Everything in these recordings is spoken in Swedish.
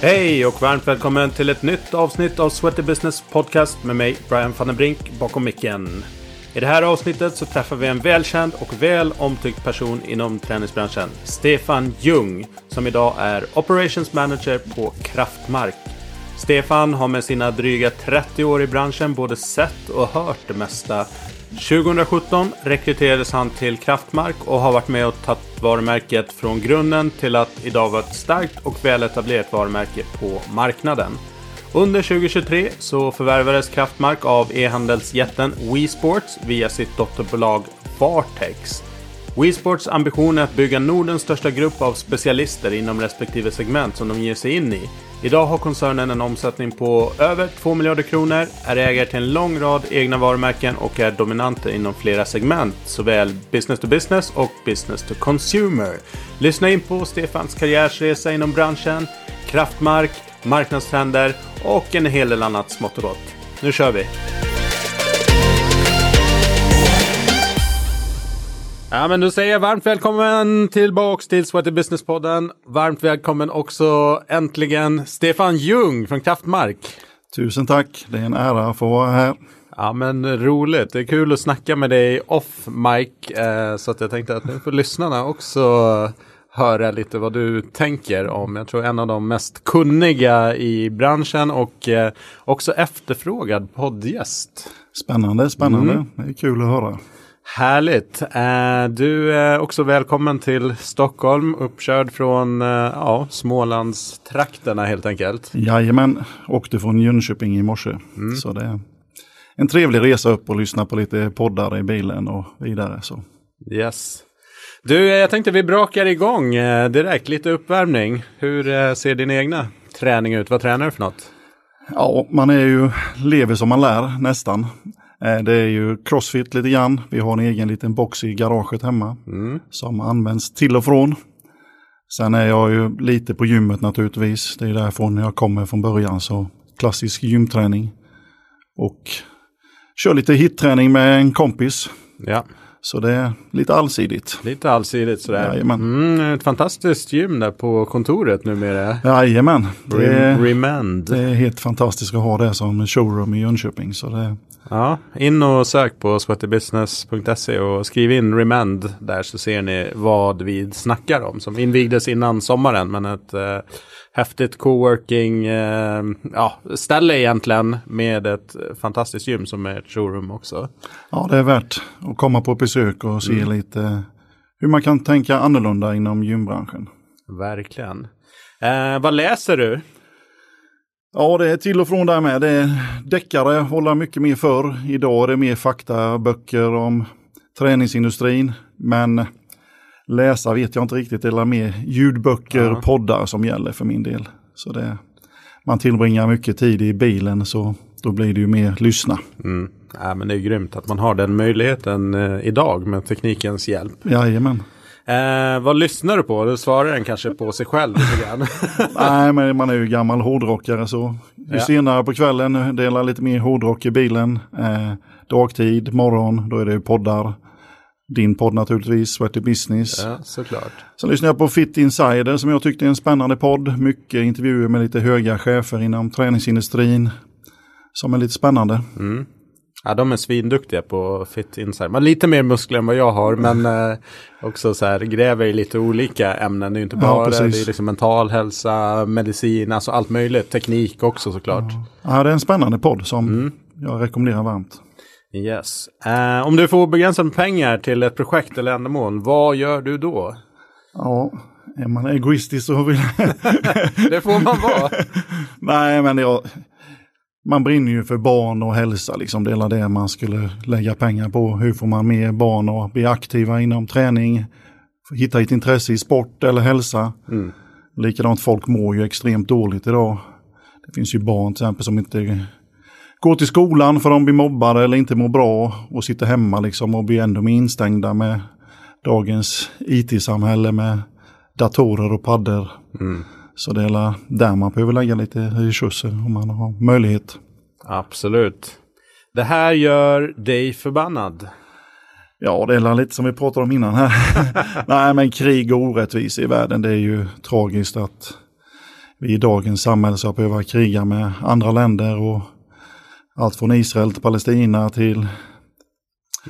Hej och varmt välkommen till ett nytt avsnitt av Sweaty Business Podcast med mig Brian van den Brink bakom micken. I det här avsnittet så träffar vi en välkänd och väl omtyckt person inom träningsbranschen. Stefan Ljung, som idag är Operations Manager på Kraftmark. Stefan har med sina dryga 30 år i branschen både sett och hört det mesta 2017 rekryterades han till Kraftmark och har varit med och tagit varumärket från grunden till att idag vara ett starkt och väletablerat varumärke på marknaden. Under 2023 så förvärvades Kraftmark av e-handelsjätten WeSports via sitt dotterbolag Vartex. WeSports ambition är att bygga Nordens största grupp av specialister inom respektive segment som de ger sig in i. Idag har koncernen en omsättning på över 2 miljarder kronor, är ägare till en lång rad egna varumärken och är dominanter inom flera segment, såväl business to business och business to consumer. Lyssna in på Stefans karriärsresa inom branschen, kraftmark, marknadstrender och en hel del annat smått och gott. Nu kör vi! Ja, men då säger jag varmt välkommen tillbaks till Sweaty Business-podden. Varmt välkommen också äntligen Stefan Ljung från Kraftmark. Tusen tack, det är en ära att få vara här. Ja men roligt, det är kul att snacka med dig off mic. Eh, så att jag tänkte att nu får lyssnarna också höra lite vad du tänker om. Jag tror en av de mest kunniga i branschen och eh, också efterfrågad poddgäst. Spännande, spännande. Mm. Det är kul att höra. Härligt! Eh, du är också välkommen till Stockholm, uppkörd från eh, ja, Smålandstrakterna helt enkelt. Jajamän, åkte från Jönköping i morse. Mm. Så det är en trevlig resa upp och lyssna på lite poddar i bilen och vidare. Så. Yes. Du, jag tänkte vi brakar igång eh, direkt, lite uppvärmning. Hur ser din egna träning ut? Vad tränar du för något? Ja, man är ju, lever som man lär nästan. Eh, det är ju crossfit lite grann. Vi har en egen liten box i garaget hemma mm. som används till och från. Sen är jag ju lite på gymmet naturligtvis. Det är därifrån jag kommer från början. Så klassisk gymträning. Och kör lite hitträning med en kompis. Ja. Så det är lite allsidigt. Lite allsidigt sådär. Jajamän. Mm, ett fantastiskt gym där på kontoret numera. Jajamän. Det är, Remand. det är helt fantastiskt att ha det som showroom i Jönköping. Så det, Ja, in och sök på sweatybusiness.se och skriv in Remand där så ser ni vad vi snackar om. Som invigdes innan sommaren men ett eh, häftigt coworking eh, ja, ställe egentligen med ett fantastiskt gym som är ett showroom också. Ja, det är värt att komma på besök och se mm. lite hur man kan tänka annorlunda inom gymbranschen. Verkligen. Eh, vad läser du? Ja, det är till och från där med. Det är deckare, håller mycket mer förr. Idag är det mer faktaböcker om träningsindustrin. Men läsa vet jag inte riktigt, eller mer ljudböcker, ja. poddar som gäller för min del. Så det, man tillbringar mycket tid i bilen så då blir det ju mer lyssna. Mm. Ja, men det är grymt att man har den möjligheten eh, idag med teknikens hjälp. Jajamän. Eh, vad lyssnar du på? Du svarar den kanske på sig själv lite grann. Nej, men man är ju gammal hårdrockare så ju ja. senare på kvällen delar lite mer hårdrock i bilen. Eh, dagtid, morgon, då är det poddar. Din podd naturligtvis, Sweaty Business. Ja, såklart. Sen lyssnar jag på Fit Insider som jag tyckte är en spännande podd. Mycket intervjuer med lite höga chefer inom träningsindustrin. Som är lite spännande. Mm. Ja, de är svinduktiga på Fit Insider. Man lite mer muskler än vad jag har, men eh, också så här gräver i lite olika ämnen. Det är ju inte bara ja, det är liksom mental hälsa, medicin, alltså allt möjligt. Teknik också såklart. Ja, ja det är en spännande podd som mm. jag rekommenderar varmt. Yes. Uh, om du får begränsade pengar till ett projekt eller ändamål, vad gör du då? Ja, är man egoistisk så vill Det får man vara. Nej, men jag man brinner ju för barn och hälsa, liksom. det är det man skulle lägga pengar på. Hur får man mer barn att bli aktiva inom träning, hitta ett intresse i sport eller hälsa. Mm. Likadant, folk mår ju extremt dåligt idag. Det finns ju barn till exempel som inte går till skolan för de blir mobbade eller inte mår bra och sitter hemma liksom och blir ändå instängda med dagens it-samhälle med datorer och paddor. Mm. Så det är där man behöver lägga lite resurser om man har möjlighet. Absolut. Det här gör dig förbannad. Ja, det är lite som vi pratade om innan här. Nej, men krig och orättvisa i världen, det är ju tragiskt att vi i dagens samhälle ska behöva kriga med andra länder och allt från Israel till Palestina till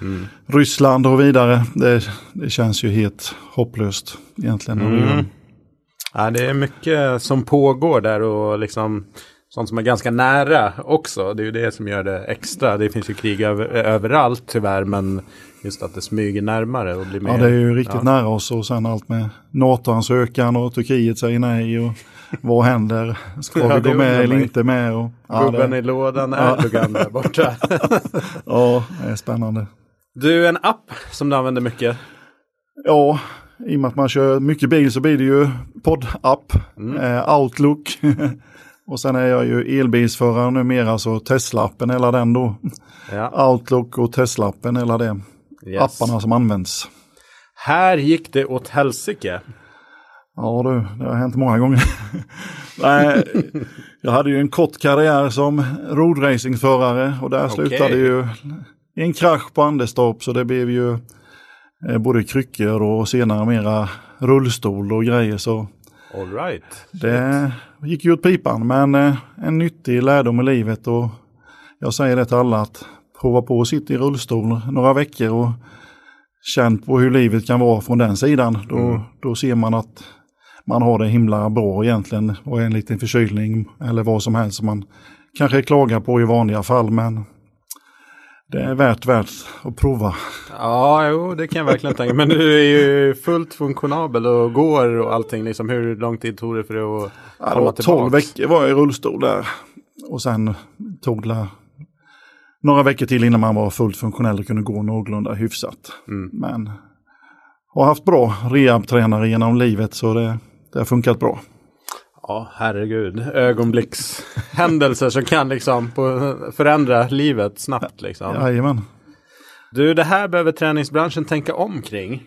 mm. Ryssland och vidare. Det, det, känns ju helt hopplöst egentligen. Mm. Ja, det är mycket som pågår där och liksom sånt som är ganska nära också. Det är ju det som gör det extra. Det finns ju krig över, överallt tyvärr men just att det smyger närmare och blir mer. Ja det är ju riktigt ja. nära oss och sen allt med NATO-ansökan och Turkiet säger nej och vad händer? Ska ja, vi gå med eller inte med? Och, ja, Gubben det... i lådan, Erdogan där borta. ja, det är spännande. Du, en app som du använder mycket? Ja, i och med att man kör mycket bil så blir det ju poddapp, mm. eh, Outlook. och sen är jag ju elbilsförare numera så Tesla-appen hela den då. Ja. Outlook och Tesla-appen hela det. Yes. Apparna som används. Här gick det åt helsike. Ja du, det har hänt många gånger. Nej, jag hade ju en kort karriär som roadracingförare och där okay. slutade ju en krasch på Anderstorp så det blev ju eh, både kryckor och senare mera rullstol och grejer. Så All right. Det gick ju åt pipan men eh, en nyttig lärdom i livet och jag säger det till alla att prova på att sitta i rullstol några veckor och känn på hur livet kan vara från den sidan. Då, mm. då ser man att man har det himla bra egentligen och en liten förkylning eller vad som helst som man kanske klagar på i vanliga fall men det är värt, värt att prova. Ja, jo, det kan jag verkligen tänka Men du är ju fullt funktionabel och går och allting. Liksom, hur lång tid tog det för dig att ja, komma tillbaka? 12 veckor var jag i rullstol där. Och sen tog det några veckor till innan man var fullt funktionell och kunde gå någorlunda hyfsat. Mm. Men har haft bra rehabtränare genom livet så det, det har funkat bra. Ja, herregud. Ögonblickshändelser som kan liksom förändra livet snabbt. Liksom. Jajamän. Du, det här behöver träningsbranschen tänka om kring.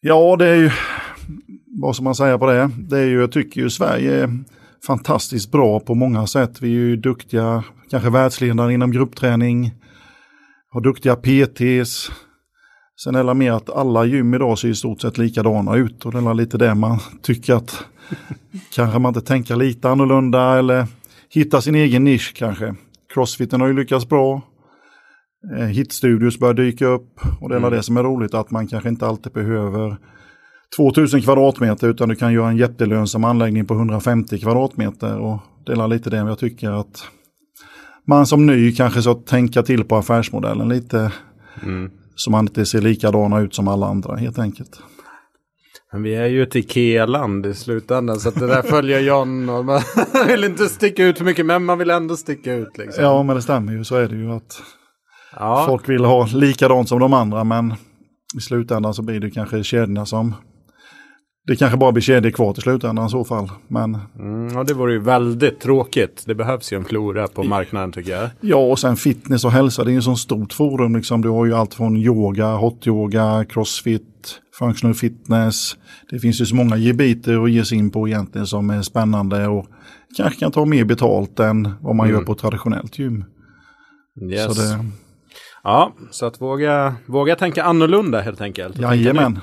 Ja, det är ju, vad ska man säga på det? Det är ju, jag tycker ju Sverige är fantastiskt bra på många sätt. Vi är ju duktiga, kanske världsledande inom gruppträning, har duktiga PTs, Sen är det mer att alla gym idag ser i stort sett likadana ut och det är lite det man tycker att kanske man inte tänker lite annorlunda eller hitta sin egen nisch kanske. Crossfiten har ju lyckats bra. Eh, Hitstudios börjar dyka upp och det är mm. det som är roligt att man kanske inte alltid behöver 2000 kvadratmeter utan du kan göra en jättelönsam anläggning på 150 kvadratmeter och det är lite det jag tycker att man som ny kanske ska tänka till på affärsmodellen lite. Mm. Så man inte ser likadana ut som alla andra helt enkelt. Men vi är ju ett Ikea-land i slutändan så att det där följer John och man vill inte sticka ut för mycket men man vill ändå sticka ut. Liksom. Ja men det stämmer ju så är det ju att ja. folk vill ha likadant som de andra men i slutändan så blir det kanske kedjorna som det kanske bara blir kedjor kvar till slutändan i så fall. Men... Mm, ja, det vore ju väldigt tråkigt. Det behövs ju en flora på marknaden tycker jag. Ja, och sen fitness och hälsa. Det är ju så stort forum. Liksom. Du har ju allt från yoga, hot yoga, crossfit, functional fitness. Det finns ju så många gebiter att ge sig in på egentligen som är spännande och kanske kan ta mer betalt än vad man mm. gör på ett traditionellt gym. Yes. Så det... Ja, så att våga, våga tänka annorlunda helt enkelt. Jajamän.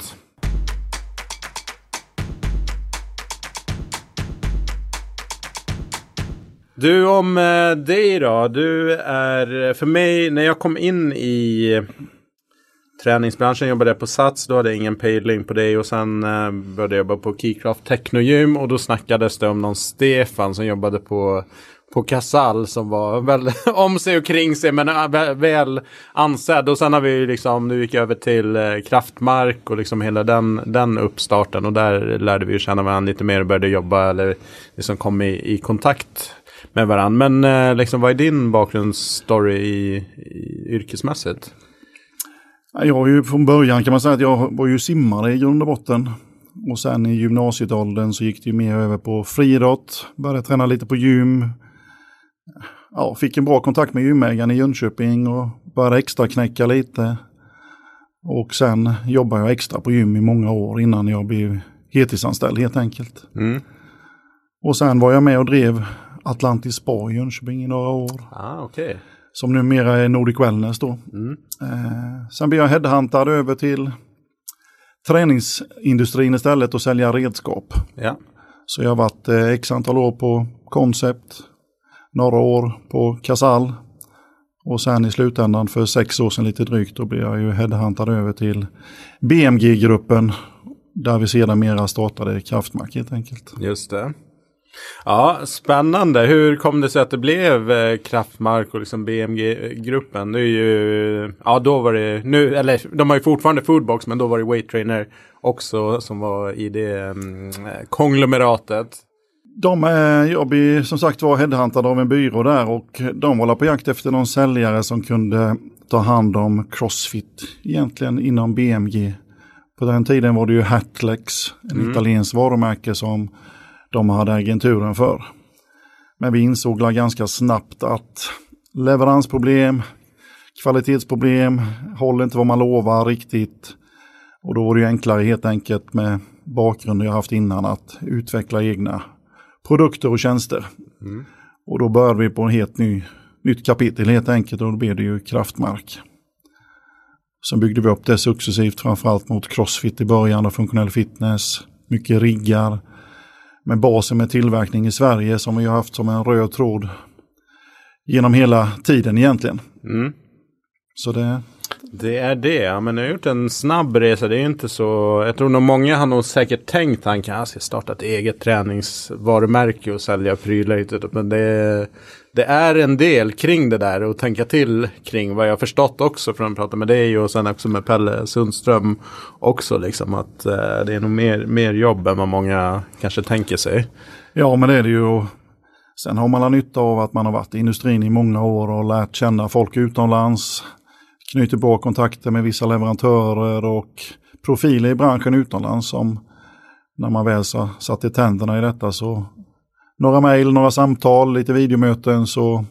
Du om eh, dig då. Du är, eh, för mig, när jag kom in i eh, träningsbranschen, jobbade jag på Sats, då hade jag ingen pejling på dig och sen eh, började jag jobba på Keycraft Technogym och då snackades det om någon Stefan som jobbade på på Casall som var väl om sig och kring sig men eh, väl ansedd. Och sen har vi ju liksom, nu gick jag över till eh, Kraftmark och liksom hela den, den uppstarten. Och där lärde vi ju känna varandra lite mer och började jobba eller liksom kom i, i kontakt med varandra. Men eh, liksom, vad är din bakgrundsstory i, i, yrkesmässigt? Jag har ju från början kan man säga att jag var ju simmare i grund och botten. Och sen i gymnasieåldern så gick det ju mer över på friidrott. Började träna lite på gym. Ja, fick en bra kontakt med gymägaren i Jönköping och började extra knäcka lite. Och sen jobbade jag extra på gym i många år innan jag blev heltidsanställd helt enkelt. Mm. Och sen var jag med och drev Atlantis Spa i Jönköping i några år. Ah, okay. Som numera är Nordic Wellness då. Mm. Eh, sen blev jag headhuntad över till träningsindustrin istället och sälja redskap. Ja. Så jag har varit eh, x antal år på Concept, några år på Casall och sen i slutändan för sex år sedan lite drygt då blev jag ju headhuntad över till BMG-gruppen där vi sedan mera startade Kraftmark helt enkelt. Just det. Ja, spännande. Hur kom det sig att det blev eh, Kraftmark och liksom BMG-gruppen? Det är ju, ja då var det, nu, eller de har ju fortfarande Foodbox men då var det Weight Trainer också som var i det mm, konglomeratet. De är, jag blir som sagt var headhuntad av en byrå där och de var på jakt efter någon säljare som kunde ta hand om Crossfit egentligen inom BMG. På den tiden var det ju Hatlex, en mm. italiensk varumärke som de hade agenturen för. Men vi insåg ganska snabbt att leveransproblem, kvalitetsproblem, håller inte vad man lovar riktigt. Och då var det ju enklare helt enkelt med bakgrunden jag haft innan att utveckla egna produkter och tjänster. Mm. Och då började vi på en helt ny, nytt kapitel helt enkelt och då blev det ju kraftmark. Sen byggde vi upp det successivt framförallt mot crossfit i början och funktionell fitness. Mycket riggar, med basen med tillverkning i Sverige som vi har haft som en röd tråd genom hela tiden egentligen. Mm. Så det... Det är det, ja, men jag har gjort en snabb resa. Det är inte så, jag tror nog många har nog säkert tänkt att han ah, ska starta ett eget träningsvarumärke och sälja prylar. Men det, det är en del kring det där och tänka till kring vad jag förstått också från att prata med dig och sen också med Pelle Sundström också liksom att eh, det är nog mer, mer jobb än vad många kanske tänker sig. Ja men det är det ju. Sen har man nytta av att man har varit i industrin i många år och lärt känna folk utomlands. Knutit bra kontakter med vissa leverantörer och profiler i branschen utomlands som när man väl satt i tänderna i detta så några mejl, några samtal, lite videomöten så,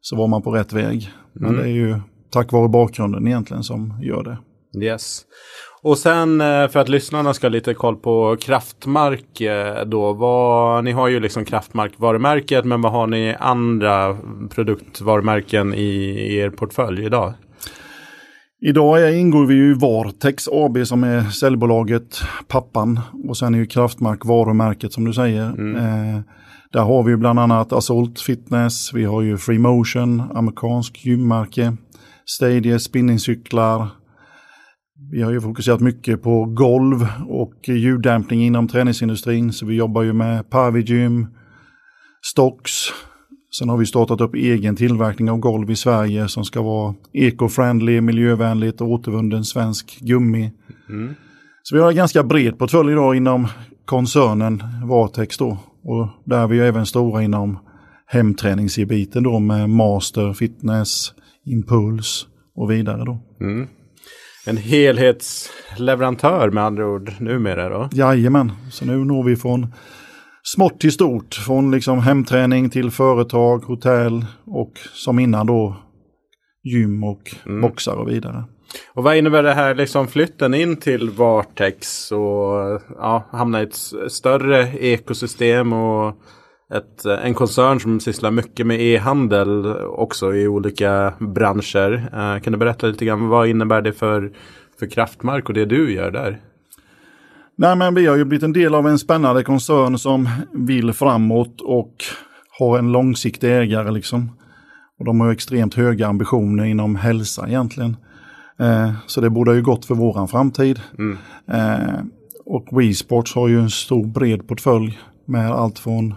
så var man på rätt väg. Men mm. det är ju tack vare bakgrunden egentligen som gör det. Yes. Och sen eh, för att lyssnarna ska ha lite koll på Kraftmark eh, då. Vad, ni har ju liksom Kraftmark-varumärket men vad har ni andra produktvarumärken i er portfölj idag? Idag ingår vi i Vartex AB som är säljbolaget, pappan. Och sen är ju Kraftmark varumärket som du säger. Mm. Eh, där har vi bland annat Assault Fitness, vi har ju Free Motion, amerikansk gymmärke, Stadia spinningcyklar. Vi har ju fokuserat mycket på golv och ljuddämpning inom träningsindustrin, så vi jobbar ju med Pavigym, Stocks. Sen har vi startat upp egen tillverkning av golv i Sverige som ska vara eco-friendly, miljövänligt och återvunnen svensk gummi. Mm. Så vi har en ganska bred portfölj idag inom koncernen Vartex då. Och där är vi även stora inom hemträningsgebiten då med master, fitness, impuls och vidare då. Mm. En helhetsleverantör med andra ord numera då? Jajamän, så nu når vi från smått till stort. Från liksom hemträning till företag, hotell och som innan då gym och mm. boxar och vidare. Och vad innebär det här liksom flytten in till Vartex och ja, hamna i ett större ekosystem och ett, en koncern som sysslar mycket med e-handel också i olika branscher. Uh, kan du berätta lite grann vad innebär det för, för Kraftmark och det du gör där? Nej, men vi har ju blivit en del av en spännande koncern som vill framåt och har en långsiktig ägare liksom. Och de har extremt höga ambitioner inom hälsa egentligen. Eh, så det borde ju gott för våran framtid. Mm. Eh, och WeSports har ju en stor bred portfölj med allt från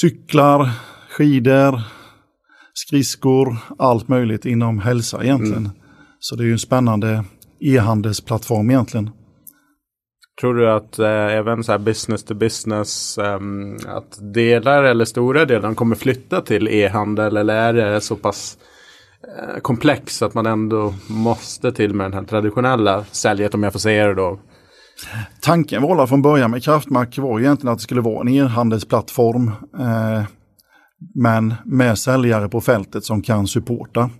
cyklar, skidor, skridskor, allt möjligt inom hälsa egentligen. Mm. Så det är ju en spännande e-handelsplattform egentligen. Tror du att eh, även så här business to business, eh, att delar eller stora delar kommer flytta till e-handel eller är det så pass Eh, komplex att man ändå måste till med den här traditionella säljet om jag får säga det då. Tanken var från början med Kraftmark var egentligen att det skulle vara en e-handelsplattform. Eh, men med säljare på fältet som kan supporta.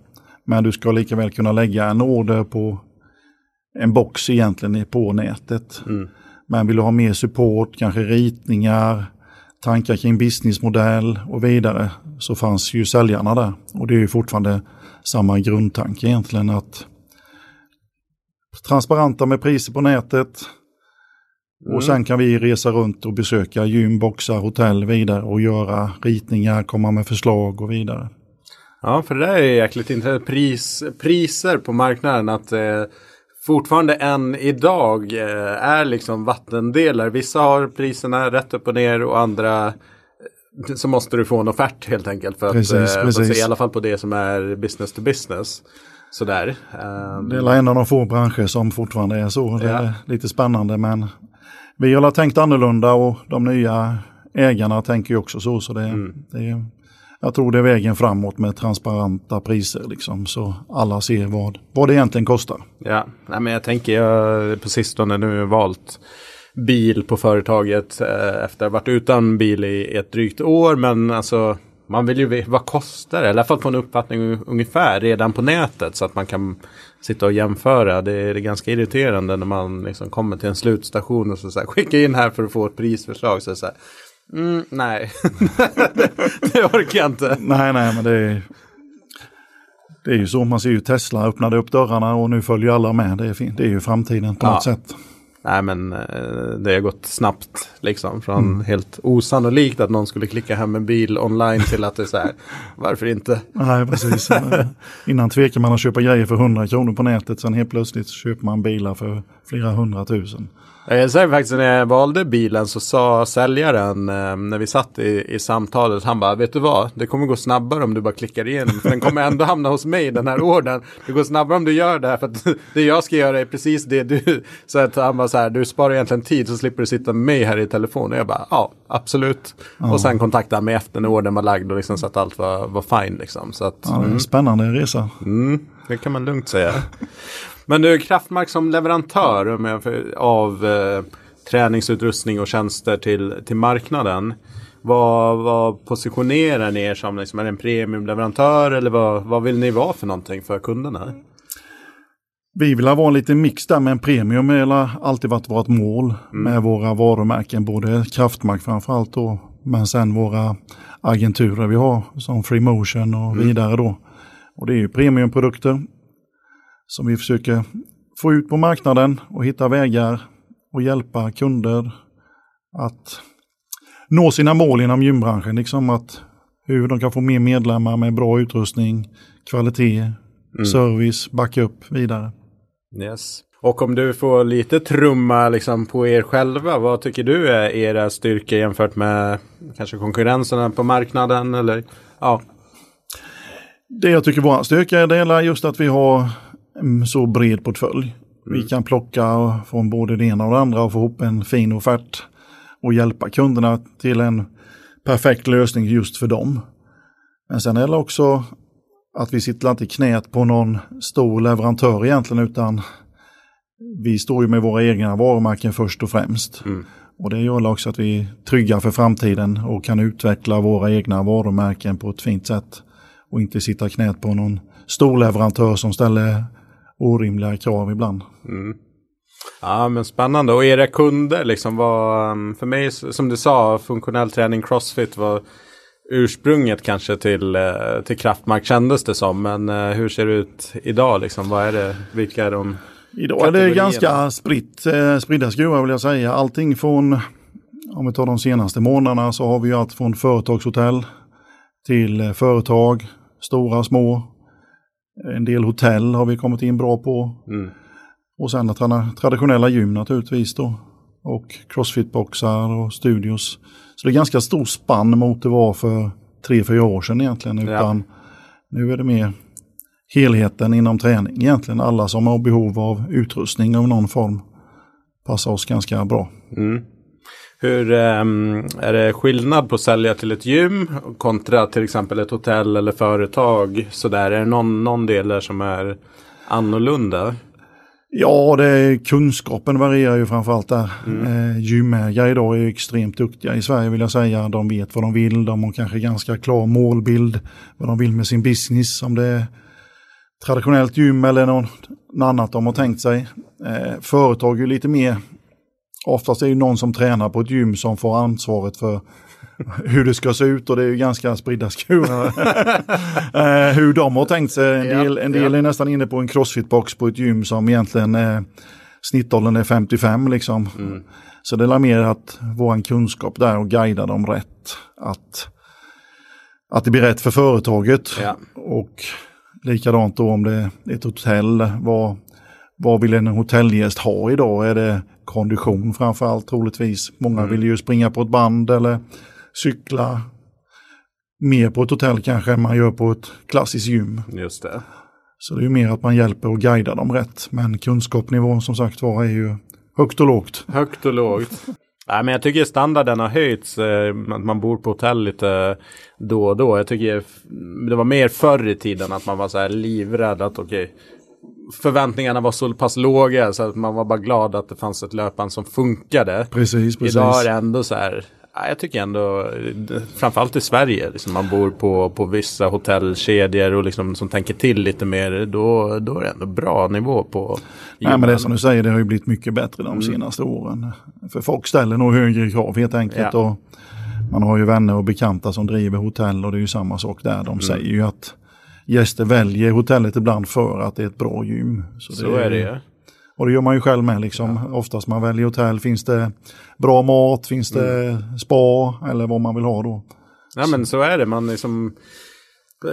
Men du ska lika väl kunna lägga en order på en box egentligen på nätet. Mm. Men vill du ha mer support, kanske ritningar, tankar kring businessmodell och vidare så fanns ju säljarna där. Och det är ju fortfarande samma grundtanke egentligen att transparenta med priser på nätet, Mm. Och sen kan vi resa runt och besöka gym, boxar, hotell vidare och göra ritningar, komma med förslag och vidare. Ja, för det där är jäkligt intressant. Pris, priser på marknaden. att eh, fortfarande än idag eh, är liksom vattendelar. Vissa har priserna rätt upp och ner och andra eh, så måste du få en offert helt enkelt. För precis, att, eh, precis. För att se, I alla fall på det som är business to business. Sådär. Um, det är en av de få branscher som fortfarande är så. Det är lite spännande men vi har tänkt annorlunda och de nya ägarna tänker ju också så. så det, mm. det, jag tror det är vägen framåt med transparenta priser liksom, så alla ser vad, vad det egentligen kostar. Ja, Nej, men jag tänker jag på sistone nu valt bil på företaget eh, efter att ha varit utan bil i ett drygt år. Men alltså man vill ju veta vad kostar det? I alla fall få en uppfattning ungefär redan på nätet så att man kan sitta och jämföra. Det är, ganska irriterande när man liksom kommer till en slutstation och så, så här, skicka in här för att få ett prisförslag. Så, så här, mm, nej, det, det orkar jag inte. Nej, nej, men det är, det är ju så. Man ser ju Tesla öppnade upp dörrarna och nu följer alla med. Det är, det är ju framtiden på ja. något sätt. Nej men eh, det har gått snabbt liksom. Från mm. helt osannolikt att någon skulle klicka hem en bil online till att det är så här. Varför inte? Nej precis. Innan tvekar man att köpa grejer för 100 kronor på nätet. Sen helt plötsligt köper man bilar för flera hundratusen. Jag säger faktiskt när jag valde bilen så sa säljaren eh, när vi satt i, i samtalet, han bara, vet du vad, det kommer gå snabbare om du bara klickar igenom, för den kommer ändå hamna hos mig den här ordern. Det går snabbare om du gör det här, för att det jag ska göra är precis det du, så att han bara så här, du sparar egentligen tid så slipper du sitta med mig här i telefon. Och jag bara, ja, absolut. Ja. Och sen kontaktade han mig efter när ordern var lagd och liksom så att allt var, var fine liksom. Så att, ja, mm. Spännande resa. Mm, det kan man lugnt säga. Men du, Kraftmark som leverantör av eh, träningsutrustning och tjänster till, till marknaden. Vad, vad positionerar ni er som? Liksom, är det en premiumleverantör eller vad, vad vill ni vara för någonting för kunderna? Vi vill vara lite mix där, men premium har alltid varit vårt mål mm. med våra varumärken. Både Kraftmark framförallt då, men sen våra agenturer vi har som Freemotion och mm. vidare då. Och det är ju premiumprodukter som vi försöker få ut på marknaden och hitta vägar och hjälpa kunder att nå sina mål inom gymbranschen. Liksom att hur de kan få mer medlemmar med bra utrustning, kvalitet, mm. service, backup vidare. Yes. Och om du får lite trumma liksom på er själva, vad tycker du är era styrkor jämfört med kanske konkurrenserna på marknaden? Eller, ja. Det jag tycker våra styrka är just att vi har så bred portfölj. Mm. Vi kan plocka från både det ena och det andra och få ihop en fin offert och hjälpa kunderna till en perfekt lösning just för dem. Men sen är det också att vi sitter inte i knät på någon stor leverantör egentligen utan vi står ju med våra egna varumärken först och främst. Mm. Och det gör också att vi är trygga för framtiden och kan utveckla våra egna varumärken på ett fint sätt. Och inte sitta i knät på någon stor leverantör som ställer orimliga krav ibland. Mm. Ja men spännande och era kunder liksom var um, för mig som du sa funktionell träning crossfit var ursprunget kanske till, eh, till Kraftmark kändes det som. Men eh, hur ser det ut idag liksom? Vad är det? Vilka är de? Idag är det ganska spritt, eh, spridda skruvar vill jag säga. Allting från, om vi tar de senaste månaderna så har vi allt från företagshotell till företag, stora, små, en del hotell har vi kommit in bra på. Mm. Och sen traditionella gym naturligtvis då. Och crossfitboxar och studios. Så det är ganska stor spann mot det var för tre, fyra år sedan egentligen. Utan ja. nu är det mer helheten inom träning egentligen. Alla som har behov av utrustning av någon form passar oss ganska bra. Mm. Hur um, är det skillnad på att sälja till ett gym kontra till exempel ett hotell eller företag? Så där, är det någon, någon del där som är annorlunda? Ja, det kunskapen varierar ju framförallt där. Mm. Eh, gymägare idag är extremt duktiga i Sverige vill jag säga. De vet vad de vill, de har kanske ganska klar målbild vad de vill med sin business. Om det är traditionellt gym eller något annat de har tänkt sig. Eh, företag är ju lite mer Oftast är det någon som tränar på ett gym som får ansvaret för hur det ska se ut och det är ju ganska spridda skurar. eh, hur de har tänkt sig. En del, en del är nästan inne på en crossfitbox på ett gym som egentligen eh, snittåldern är 55 liksom. Mm. Så det är mer att vår kunskap där och guida dem rätt. Att, att det blir rätt för företaget. Ja. Och likadant då om det är ett hotell. Vad, vad vill en hotellgäst ha idag? Är det kondition framförallt troligtvis? Många Mm. vill ju springa på ett band eller cykla mer på ett hotell kanske än man gör på ett klassiskt gym. Just det. Så det är ju mer att man hjälper och guidar dem rätt. Men kunskapsnivån som sagt var är ju högt och lågt. Högt och lågt. Nej, men jag tycker standarden har höjts. eh, att Man bor på hotell lite då och då. Jag tycker det var mer förr i tiden att man var så här livrädd att okej. Förväntningarna var så pass låga så att man var bara glad att det fanns ett löpband som funkade. Precis, precis. Idag är det ändå så här. ja, Jag tycker ändå, framförallt i Sverige, liksom man bor på, på vissa hotellkedjor och liksom som tänker till lite mer, då, då är det ändå bra nivå på Nej, men det är som du säger, det har ju blivit mycket bättre Mm. de senaste åren. För folk ställer nog högre krav helt enkelt. Ja. Och man har ju vänner och bekanta som driver hotell och det är ju samma sak där. Mm. De säger ju att gäster väljer hotellet ibland för att det är ett bra gym. Så är det ju. Och det gör man ju själv med liksom. Oftast man väljer hotell, finns det bra mat, finns det Mm. spa eller vad man vill ha då. Ja men så är det. Man liksom,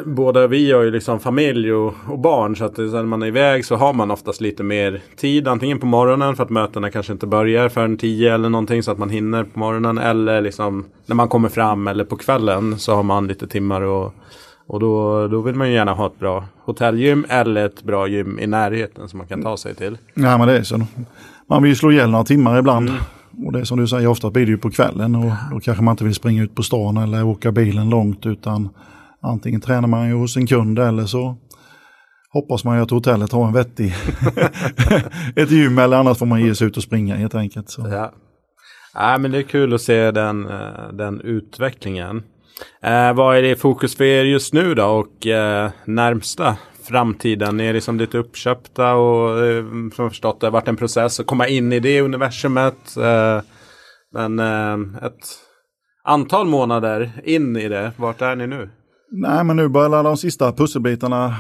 båda vi har ju liksom familj och, och barn. Så att det, så när man är iväg så har man oftast lite mer tid. Antingen på morgonen för att mötena kanske inte börjar förrän tio eller någonting. Så att man hinner på morgonen. Eller liksom när man kommer fram eller på kvällen så har man lite timmar. Och, och då, då vill man ju gärna ha ett bra hotellgym eller ett bra gym i närheten som man kan ta sig till. Nej men det är så. Man vill ju slå ihjäl några timmar ibland. Mm. Och det är som du säger, ofta blir det ju på kvällen och då kanske man inte vill springa ut på stan eller åka bilen långt utan antingen tränar man ju hos en kund eller så hoppas man ju att hotellet har en vettig ett gym eller annars får man ge sig ut och springa helt enkelt. Så. Ja. ja, men det är kul att se den, eh, den utvecklingen. Eh, vad är det i fokus för er just nu då och eh, närmsta framtiden? Ni är liksom lite uppköpta och eh, som jag förstått det har varit en process att komma in i det universumet. Eh, men eh, ett antal månader in i det, vart är ni nu? Nej men nu börjar de sista pusselbitarna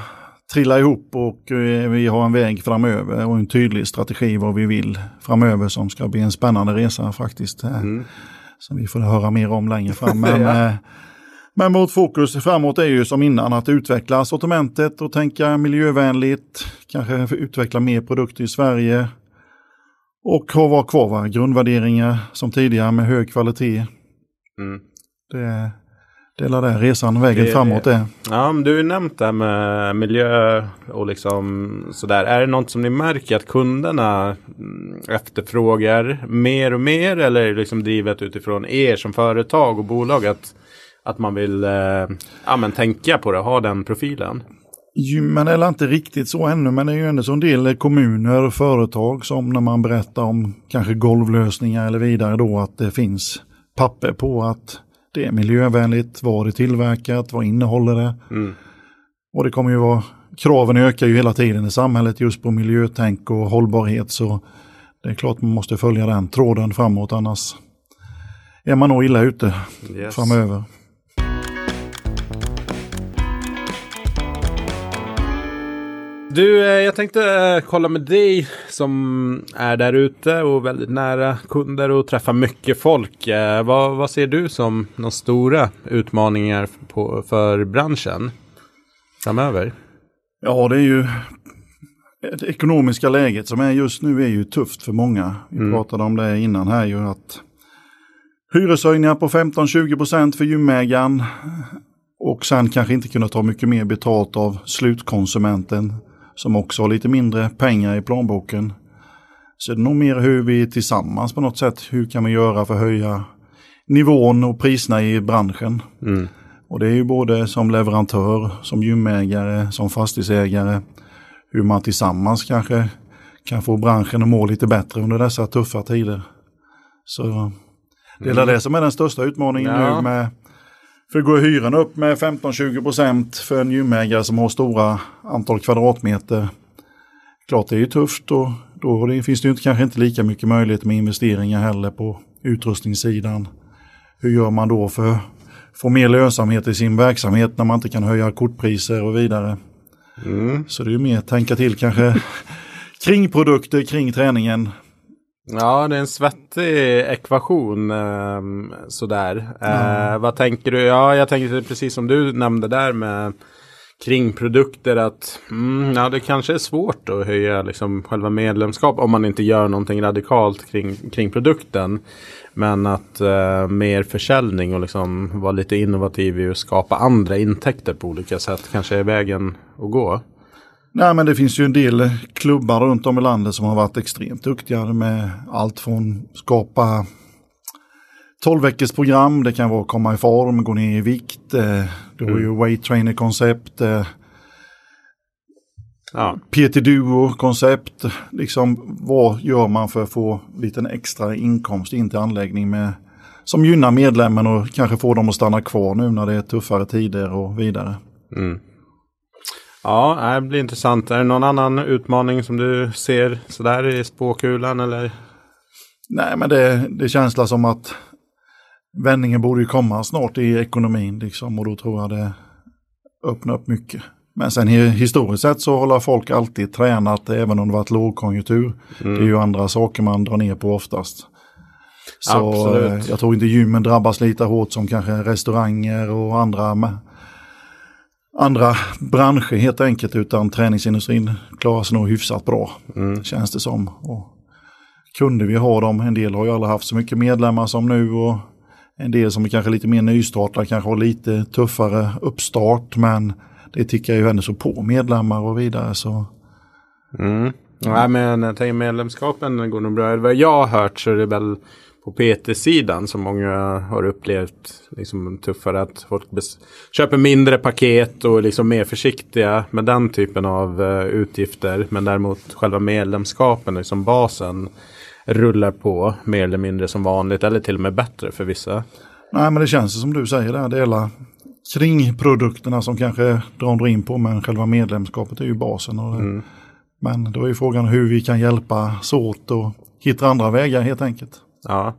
trilla ihop och eh, vi har en väg framöver och en tydlig strategi vad vi vill framöver som ska bli en spännande resa faktiskt. eh, Mm. Som vi får höra mer om längre fram. Men, Ja. Men vårt fokus framåt är ju som innan att utveckla sortimentet och tänka miljövänligt. Kanske utveckla mer produkter i Sverige. Och ha vara kvar våra grundvärderingar som tidigare med hög kvalitet. Mm. Det, det är där resan, vägen Det framåt är. Ja, men du har nämnt det här med miljö och liksom sådär. Är det något som ni märker att kunderna mm, efterfrågar mer och mer? Eller är det liksom drivet utifrån er som företag och bolag att, att man vill eh, ja, men tänka på det, ha den profilen? Gymmen är inte riktigt så ännu, men det är ju ändå så en del kommuner och företag som när man berättar om kanske golvlösningar eller vidare då att det finns papper på att det är miljövänligt, vad det tillverkat, vad innehåller det. Mm. Och det kommer ju vara, kraven ökar ju hela tiden i samhället just på miljötänk och hållbarhet så det är klart man måste följa den tråden framåt annars är man nog illa ute Yes. framöver. Du, eh, jag tänkte eh, kolla med dig som är där ute och väldigt nära kunder och träffar mycket folk. Eh, vad, vad ser du som de stora utmaningar på, för branschen framöver? Ja, det är ju det ekonomiska läget som är just nu är ju tufft för många. Vi Mm. pratade om det innan här ju att hyreshöjningar på 15-20% för gymägaren och sen kanske inte kunna ta mycket mer betalt av slutkonsumenten som också har lite mindre pengar i plånboken. Så det är nog mer hur vi tillsammans på något sätt, hur kan vi göra för att höja nivån och priserna i branschen. Mm. Och det är ju både som leverantör, som gymägare, som fastighetsägare. Hur man tillsammans kanske kan få branschen att må lite bättre under dessa tuffa tider. Så det är Mm. det som är den största utmaningen Ja. nu med för går hyran upp med 15-20% för en gymägare som har stora antal kvadratmeter. Klart det är ju tufft och då finns det ju inte, kanske inte lika mycket möjlighet med investeringar heller på utrustningssidan. Hur gör man då för att få mer lönsamhet i sin verksamhet när man inte kan höja kortpriser och vidare. Mm. Så det är ju mer tänka till kanske, kringprodukter kring träningen. Ja, det är en svettig ekvation eh, sådär. Mm. Eh, vad tänker du? Ja, jag tänker precis som du nämnde där med kringprodukter att mm, ja, det kanske är svårt att höja liksom, själva medlemskap om man inte gör någonting radikalt kring, kring produkten. Men att eh, mer försäljning och liksom vara lite innovativ i att skapa andra intäkter på olika sätt kanske är vägen att gå. Nej men det finns ju en del klubbar runt om i landet som har varit extremt duktiga med allt från skapa 12 veckors program, det kan vara komma i form, gå ner i vikt, eh, du har ju mm. weight trainer koncept, eh, ja. PT Duo koncept, liksom vad gör man för att få lite extra inkomst in till anläggning med som gynnar medlemmen och kanske får dem att stanna kvar nu när det är tuffare tider och vidare. Mm. Ja, det blir intressant. Är det någon annan utmaning som du ser sådär i spåkulan eller? Nej, men det, det känns som att vändningen borde ju komma snart i ekonomin liksom och då tror jag det öppnar upp mycket. Men sen historiskt sett så håller folk alltid tränat även om det varit lågkonjunktur. Mm. Det är ju andra saker man drar ner på oftast. Så Absolut. Eh, jag tror inte gymmen drabbas lika hårt som kanske restauranger och andra andra branscher helt enkelt utan träningsindustrin klarar sig nog hyfsat bra. Mm. Känns det som. Och kunde vi ha dem, en del har ju aldrig haft så mycket medlemmar som nu och en del som är kanske lite mer nystartade kanske har lite tuffare uppstart men det tickar ju ändå så på medlemmar och vidare så. Mm. Ja, men jag tänker medlemskapen går nog bra. Vad jag har hört så är det väl på PT-sidan som många har upplevt liksom tuffare att folk köper mindre paket och liksom mer försiktiga med den typen av uh, utgifter. Men däremot själva medlemskapen, liksom basen, rullar på mer eller mindre som vanligt eller till och med bättre för vissa. Nej men det känns som du säger där, det hela kringprodukterna som kanske drar in på men själva medlemskapet är ju basen. Och mm. Men då är frågan hur vi kan hjälpa åt och hitta andra vägar helt enkelt. Ja.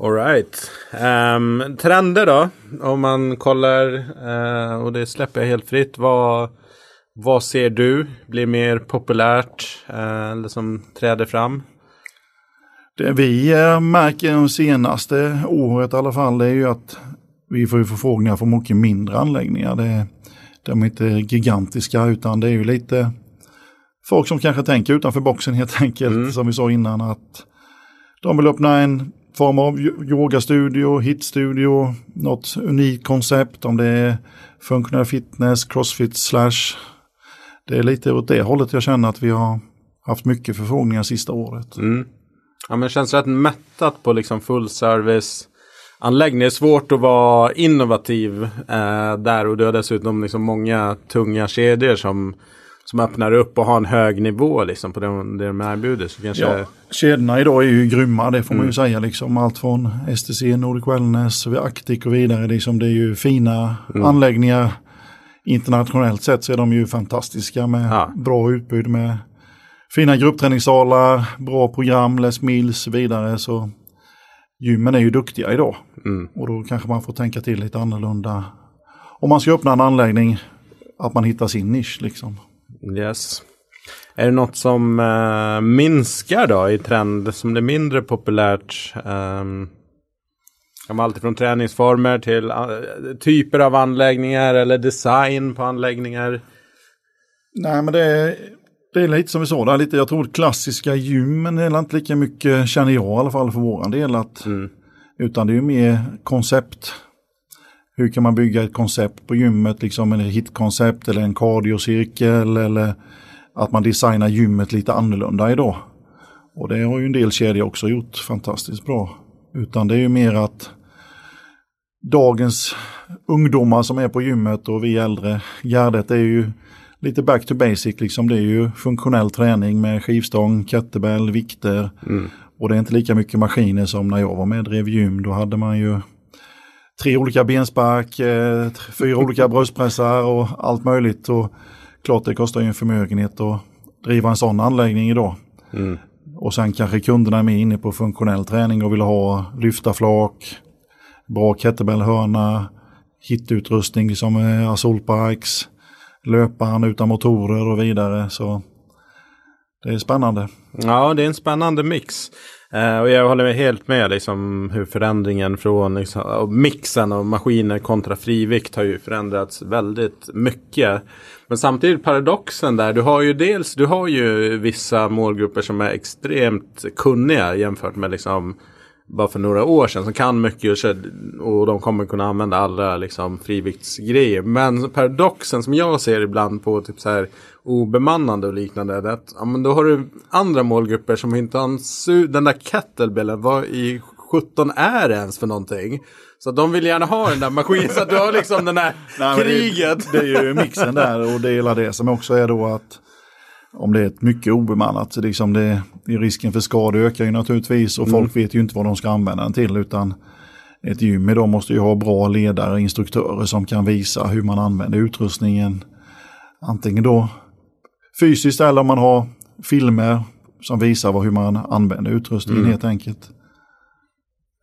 Alright. Um, ehm, trender då? Om man kollar, uh, och det släpper jag helt fritt. Vad, vad ser du blir mer populärt uh, eller som träder fram? Det vi uh, märker de senaste året i alla fall är ju att vi får förfrågningar från mycket mindre anläggningar. Det, de är inte gigantiska utan det är ju lite folk som kanske tänker utanför boxen helt enkelt. Mm. Som vi sa innan att de vill öppna en form av yogastudio, hitstudio, något unikt koncept om det är funktionell fitness, crossfit slash. Det är lite åt det hållet jag känner att vi har haft mycket förfrågningar sista året. Mm. Ja men det känns rätt mättat på liksom full service anläggning. Det är svårt att vara innovativ eh, där och du har dessutom liksom många tunga kedjor som som öppnar upp och har en hög nivå liksom på det, det de erbjuder. Så kanske... ja, kedjorna idag är ju grymma, det får mm. man ju mm. säga. Liksom. Allt från STC, Nordic Wellness, Actic och vidare. Liksom. Det är ju fina mm. anläggningar. Internationellt sett så är de ju fantastiska med ja. bra utbud med fina gruppträningssalar, bra program, Les Mills och vidare. Så gymmen är ju duktiga idag. Mm. Och då kanske man får tänka till lite annorlunda. Om man ska öppna en anläggning, att man hittar sin nisch liksom. Yes. Är det något som uh, minskar då i trend som blir mindre populärt? Um, vara allt från träningsformer till uh, typer av anläggningar eller design på anläggningar. Nej men det är, det är lite som vi sa där, lite, jag tror klassiska gymmen är inte lika mycket, känner jag i alla fall för våran del. Att, mm. Utan det är mer koncept hur kan man bygga ett koncept på gymmet, liksom en hitkoncept eller en cardiocirkel eller att man designar gymmet lite annorlunda idag. Och det har ju en del kedjor också gjort fantastiskt bra. Utan det är ju mer att dagens ungdomar som är på gymmet och vi äldre, gardet är ju lite back to basic, liksom det är ju funktionell träning med skivstång, kettlebell, vikter. Mm. Och det är inte lika mycket maskiner som när jag var med och drev gym, då hade man ju tre olika benspark, eh, fyra olika bröstpressar och allt möjligt. Och klart det kostar ju en förmögenhet att driva en sån anläggning idag. Mm. Och sen kanske kunderna är med inne på funktionell träning och vill ha lyfta flak, bra kettlebellhörna, hitutrustning som är Azolparks, löparen utan motorer och vidare. Så det är spännande. Ja, det är en spännande mix. Uh, och jag håller helt med liksom hur förändringen från liksom, mixen av maskiner kontra frivikt har ju förändrats väldigt mycket. Men samtidigt paradoxen där, du har ju dels, du har ju vissa målgrupper som är extremt kunniga jämfört med liksom bara för några år sedan som kan mycket och, de kommer kunna använda alla liksom friviktsgrejer. Men paradoxen som jag ser ibland på typ så här obemannande och liknande. att, ja, men då har du andra målgrupper som inte har den där kettlebellen. Vad i 17 är det ens för någonting? Så de vill gärna ha den där maskinen. så att du har liksom den här Nej, kriget. Det, det, är ju mixen där och det är det som också är då att om det är ett mycket obemannat, så liksom det, risken för skador ökar ju naturligtvis och mm. folk vet ju inte vad de ska använda den till utan ett gym idag måste ju ha bra ledare, instruktörer som kan visa hur man använder utrustningen. Antingen då fysiskt eller om man har filmer som visar hur man använder utrustningen mm. helt enkelt.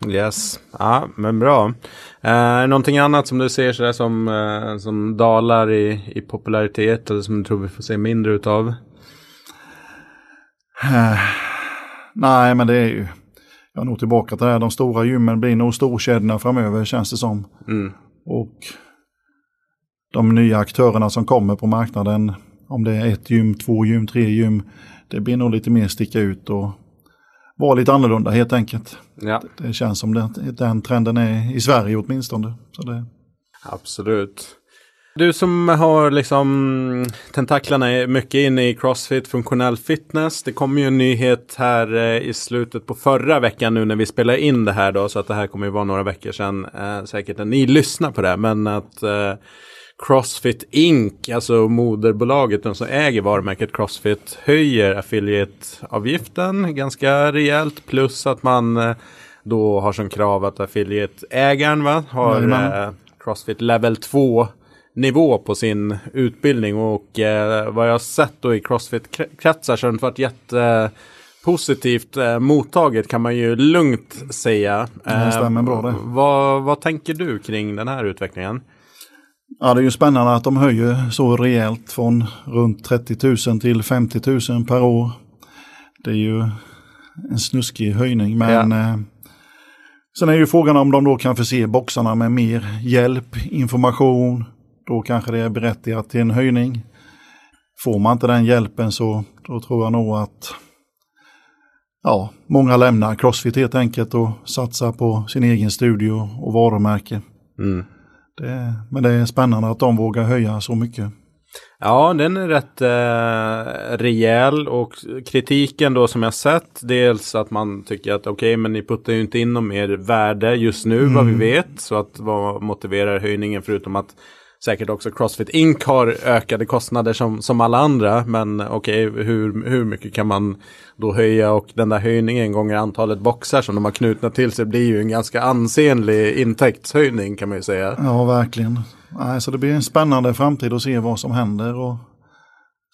Yes, ja men bra. Eh, någonting annat som du ser sådär som, eh, som dalar i, i popularitet eller som du tror vi får se mindre utav? Eh, nej, men det är ju, jag är nog tillbaka till det här, de stora gymmen blir nog storkedjorna framöver känns det som. Mm. Och de nya aktörerna som kommer på marknaden, om det är ett gym, två gym, tre gym, det blir nog lite mer sticka ut och vara lite annorlunda helt enkelt. Ja. Det, det känns som den, den trenden är i Sverige åtminstone. Så det... Absolut. Du som har liksom tentaklarna mycket inne i Crossfit, funktionell fitness. Det kom ju en nyhet här eh, i slutet på förra veckan nu när vi spelar in det här då. Så att det här kommer ju vara några veckor sedan eh, säkert när ni lyssnar på det. Men att eh, Crossfit Inc, alltså moderbolaget, de som äger varumärket Crossfit, höjer affiliate-avgiften ganska rejält. Plus att man eh, då har som krav att affiliate-ägaren va, har eh, Crossfit Level 2 nivå på sin utbildning och eh, vad jag har sett då i Crossfit-kretsar så har det varit jättepositivt eh, mottaget kan man ju lugnt säga. Det stämmer bra det. Vad, vad tänker du kring den här utvecklingen? Ja, det är ju spännande att de höjer så rejält från runt 30 000 till 50 000 per år. Det är ju en snuskig höjning, men ja. eh, sen är ju frågan om de då kan förse boxarna med mer hjälp, information, då kanske det är berättigat till en höjning. Får man inte den hjälpen så då tror jag nog att ja, många lämnar Crossfit helt enkelt och satsar på sin egen studio och varumärke. Mm. Det, men det är spännande att de vågar höja så mycket. Ja, den är rätt eh, rejäl och kritiken då som jag sett, dels att man tycker att okej, okay, men ni puttar ju inte in något mer värde just nu mm. vad vi mm. vet, så att vad motiverar höjningen förutom att säkert också Crossfit Inc har ökade kostnader som, som alla andra. Men okej, okay, hur, hur mycket kan man då höja och den där höjningen gånger antalet boxar som de har knutna till sig blir ju en ganska ansenlig intäktshöjning kan man ju säga. Ja, verkligen. Så det blir en spännande framtid att se vad som händer. Och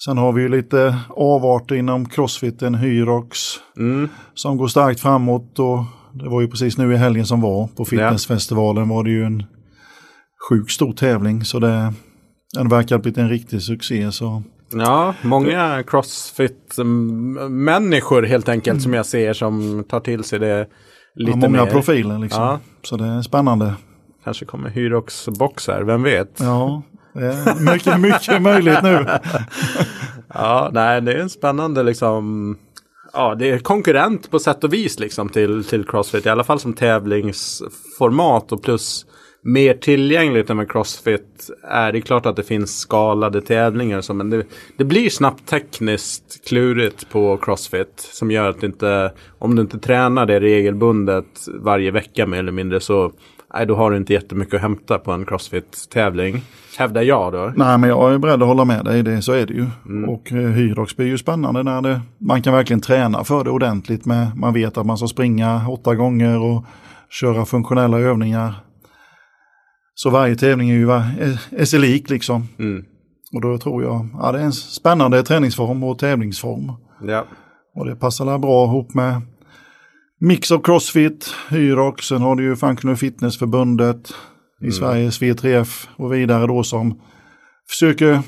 sen har vi ju lite avarter inom crossfiten, Hyrox, mm. som går starkt framåt. Och det var ju precis nu i helgen som var på fitnessfestivalen var det ju en sjukt stor tävling. Så det, den verkar ha blivit en riktig succé. Så. Ja, många crossfit-människor helt enkelt mm. som jag ser som tar till sig det lite ja, många mer. profiler liksom. Ja. Så det är spännande. Kanske kommer Hyrox boxar, vem vet? Ja, det är mycket, mycket möjligt nu. ja, nej, det är en spännande liksom. Ja, det är konkurrent på sätt och vis liksom till, till Crossfit. I alla fall som tävlingsformat och plus mer tillgängligt än med Crossfit är det klart att det finns skalade tävlingar. Så, men det, det, blir snabbt tekniskt klurigt på Crossfit. Som gör att inte, om du inte tränar det regelbundet varje vecka mer eller mindre så nej, då har du inte jättemycket att hämta på en Crossfit-tävling. Hävdar jag då. Nej, men jag är beredd att hålla med dig. Det, så är det ju. Mm. Och eh, Hyrox blir ju spännande när det, man kan verkligen träna för det ordentligt. Med, man vet att man ska springa åtta gånger och köra funktionella övningar så varje tävling är ju är sig lik liksom. Mm. Och då tror jag, ja det är en spännande träningsform och tävlingsform. Ja. Och det passar bra ihop med Mix of Crossfit, Hyrox, sen har du ju Functional Fitnessförbundet i mm. Sverige, V3F och vidare då som försöker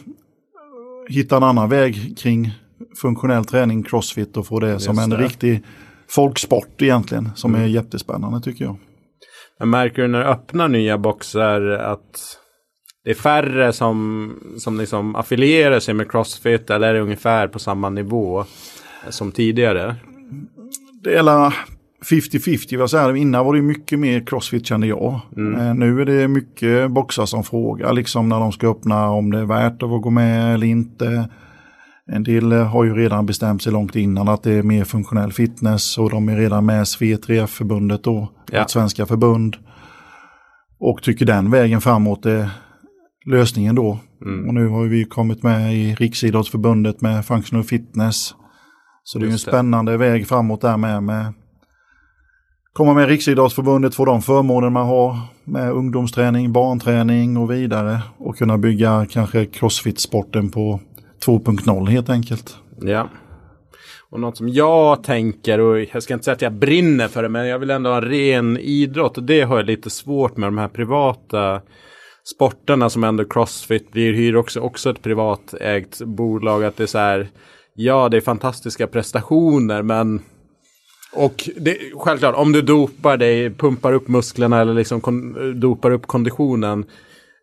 hitta en annan väg kring funktionell träning, crossfit och få det Just som en det. riktig folksport egentligen. Som Mm. är jättespännande tycker jag. Men märker du när du öppnar nya boxar att det är färre som, som liksom affilierar sig med Crossfit eller är det ungefär på samma nivå som tidigare? Det är alla 50-50 vad säger. Innan var det mycket mer crossfit kände jag. Eh, Nu är det mycket boxar som frågar liksom när de ska öppna om det är värt att gå med eller inte. En del eh, har ju redan bestämt sig långt innan att det är mer funktionell fitness och de är redan med SV3F-förbundet då, Ja. ett svenska förbund. Och tycker den vägen framåt är lösningen då. Och nu har vi kommit med i Riksidrottsförbundet med functional fitness. Så det är en Just det. spännande väg framåt där med. med komma med Riksidrottsförbundet, få de förmåner man har med ungdomsträning, barnträning och vidare. Och kunna bygga kanske crossfit-sporten på 2.0 helt enkelt. Ja. Och något som jag tänker, och jag ska inte säga att jag brinner för det, men jag vill ändå ha ren idrott. Och det har jag lite svårt med de här privata sporterna som ändå Crossfit blir, hyr också, också ett privatägt bolag. Att det är så här, ja det är fantastiska prestationer, men och det, självklart, om du dopar dig, pumpar upp musklerna eller liksom kon, dopar upp konditionen.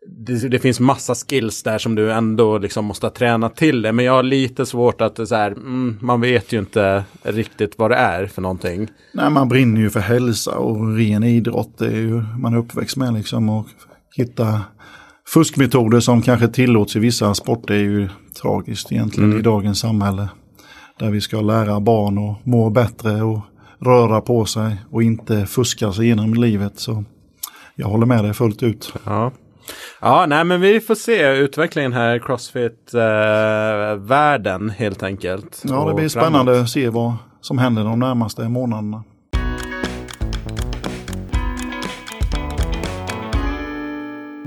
Det, det finns massa skills där som du ändå liksom måste träna till det. Men jag har lite svårt att så här, mm, man vet ju inte riktigt vad det är för någonting. Nej, man brinner ju för hälsa och ren idrott. Det är ju man är uppväxt med liksom. Och hitta fuskmetoder som kanske tillåts i vissa sporter är ju tragiskt egentligen i dagens samhälle. Där vi ska lära barn att må bättre och röra på sig och inte fuska sig genom livet. Så jag håller med dig fullt ut. Ja. Ja, nej men vi får se utvecklingen här i Crossfit-världen helt enkelt. Ja, det blir framåt. spännande att se vad som händer de närmaste månaderna.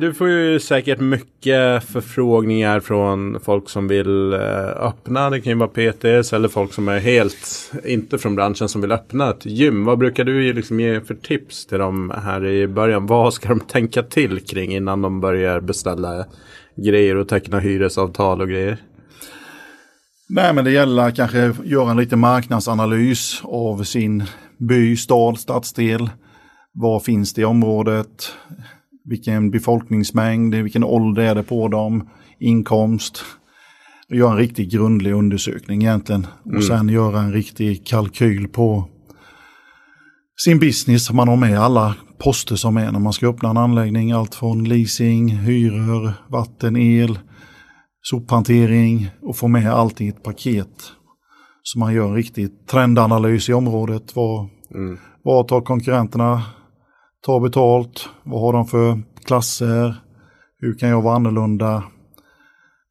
Du får ju säkert mycket förfrågningar från folk som vill eh, öppna. Det kan ju vara PTs eller folk som är helt inte från branschen som vill öppna ett gym. Vad brukar du liksom, ge för tips till dem här i början? Vad ska de tänka till kring innan de börjar beställa grejer och teckna hyresavtal och grejer? Nej, men det gäller att kanske göra en liten marknadsanalys av sin by, stad, stadsdel. Vad finns det i området? Vilken befolkningsmängd, vilken ålder är det på dem, inkomst. Och Göra en riktigt grundlig undersökning egentligen. Och sen göra en riktig kalkyl på sin business. Så man har med alla poster som är när man ska öppna en anläggning. Allt från leasing, hyror, vatten, el, sophantering och få med allt i ett paket. Så man gör en riktig trendanalys i området. Vad, vad tar konkurrenterna tar betalt? Vad har de för klasser? Hur kan jag vara annorlunda?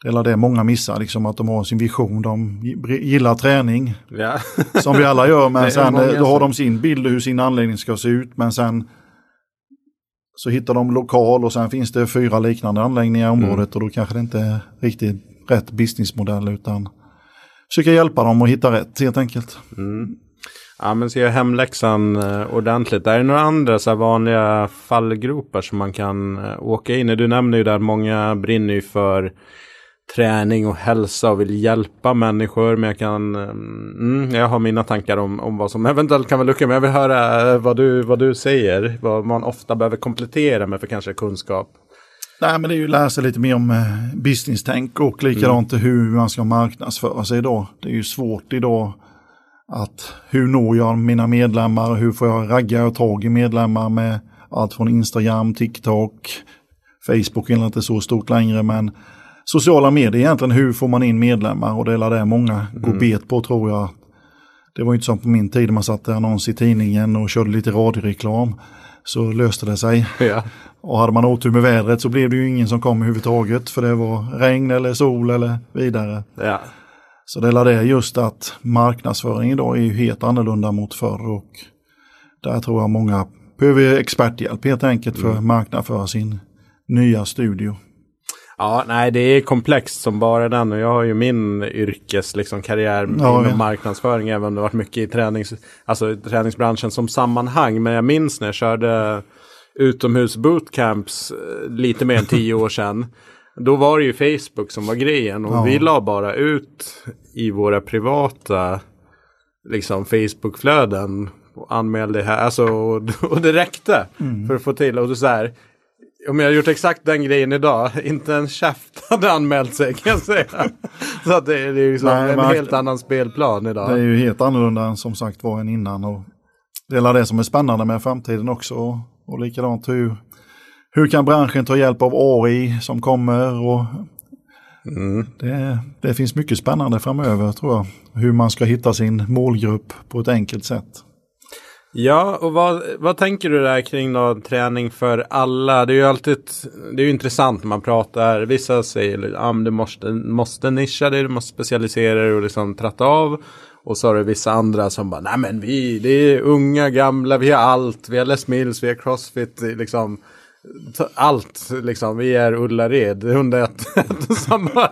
Det är det många missar, liksom att de har sin vision. De gillar träning, Ja. som vi alla gör, men sen eh, då har de sin bild hur sin anläggning ska se ut. Men sen så hittar de lokal och sen finns det fyra liknande anläggningar i området och då kanske det inte är riktigt rätt businessmodell utan försöka hjälpa dem att hitta rätt helt enkelt. Ja men så gör hemläxan eh, ordentligt. Är det några andra så vanliga fallgropar som man kan eh, åka in i? Du nämner ju där många brinner ju för träning och hälsa och vill hjälpa människor. Men jag kan, eh, mm, jag har mina tankar om, om vad som eventuellt kan vara lucka. Men jag vill höra vad du, vad du säger. Vad man ofta behöver komplettera med för kanske kunskap. Nej men det är ju lära sig lite mer om business-tänk och likadant hur man ska marknadsföra sig idag. Det är ju svårt idag att hur når jag mina medlemmar, hur får jag ragga och tag i medlemmar med allt från Instagram, TikTok, Facebook är inte så stort längre men sociala medier egentligen, hur får man in medlemmar och det är det många går bet på tror jag. Det var ju inte som på min tid man satte annons i tidningen och körde lite radioreklam. Så löste det sig. Ja. Och hade man otur med vädret så blev det ju ingen som kom överhuvudtaget för det var regn eller sol eller vidare. ja. Så det är det just att marknadsföring idag är ju helt annorlunda mot förr och där tror jag många behöver experthjälp helt enkelt för att marknadsföra sin nya studio. Ja, nej det är komplext som bara den och jag har ju min yrkes liksom, karriär Ja, inom ja. marknadsföring även om det varit mycket i tränings, alltså, träningsbranschen som sammanhang. Men jag minns när jag körde utomhus bootcamps eh, lite mer än tio år sedan. Då var det ju Facebook som var grejen och Ja. vi la bara ut i våra privata liksom Facebook-flöden och anmälde här. Alltså, och, och det räckte Mm. för att få till. Och så här, om jag hade gjort exakt den grejen idag, inte en käft hade anmält sig kan jag säga. så att det, är- det är liksom Nej, en helt annan spelplan idag. Det är ju helt annorlunda än som sagt var än innan. Och det är det som är spännande med framtiden också. Och, och likadant hur, hur kan branschen ta hjälp av AI som kommer. Och Mm. det, det finns mycket spännande framöver tror jag. Hur man ska hitta sin målgrupp på ett enkelt sätt. Ja, och vad, vad tänker du där kring då, träning för alla? Det är ju alltid det är intressant när man pratar. Vissa säger att ah, du måste, måste nischa dig, du måste specialisera dig och liksom tratta av. Och så har du vissa andra som bara, nej men vi, det är unga, gamla, vi har allt. Vi har Les Mills, vi har Crossfit, liksom. Allt, liksom. Vi är Ullared, hundra ett, ett och samma.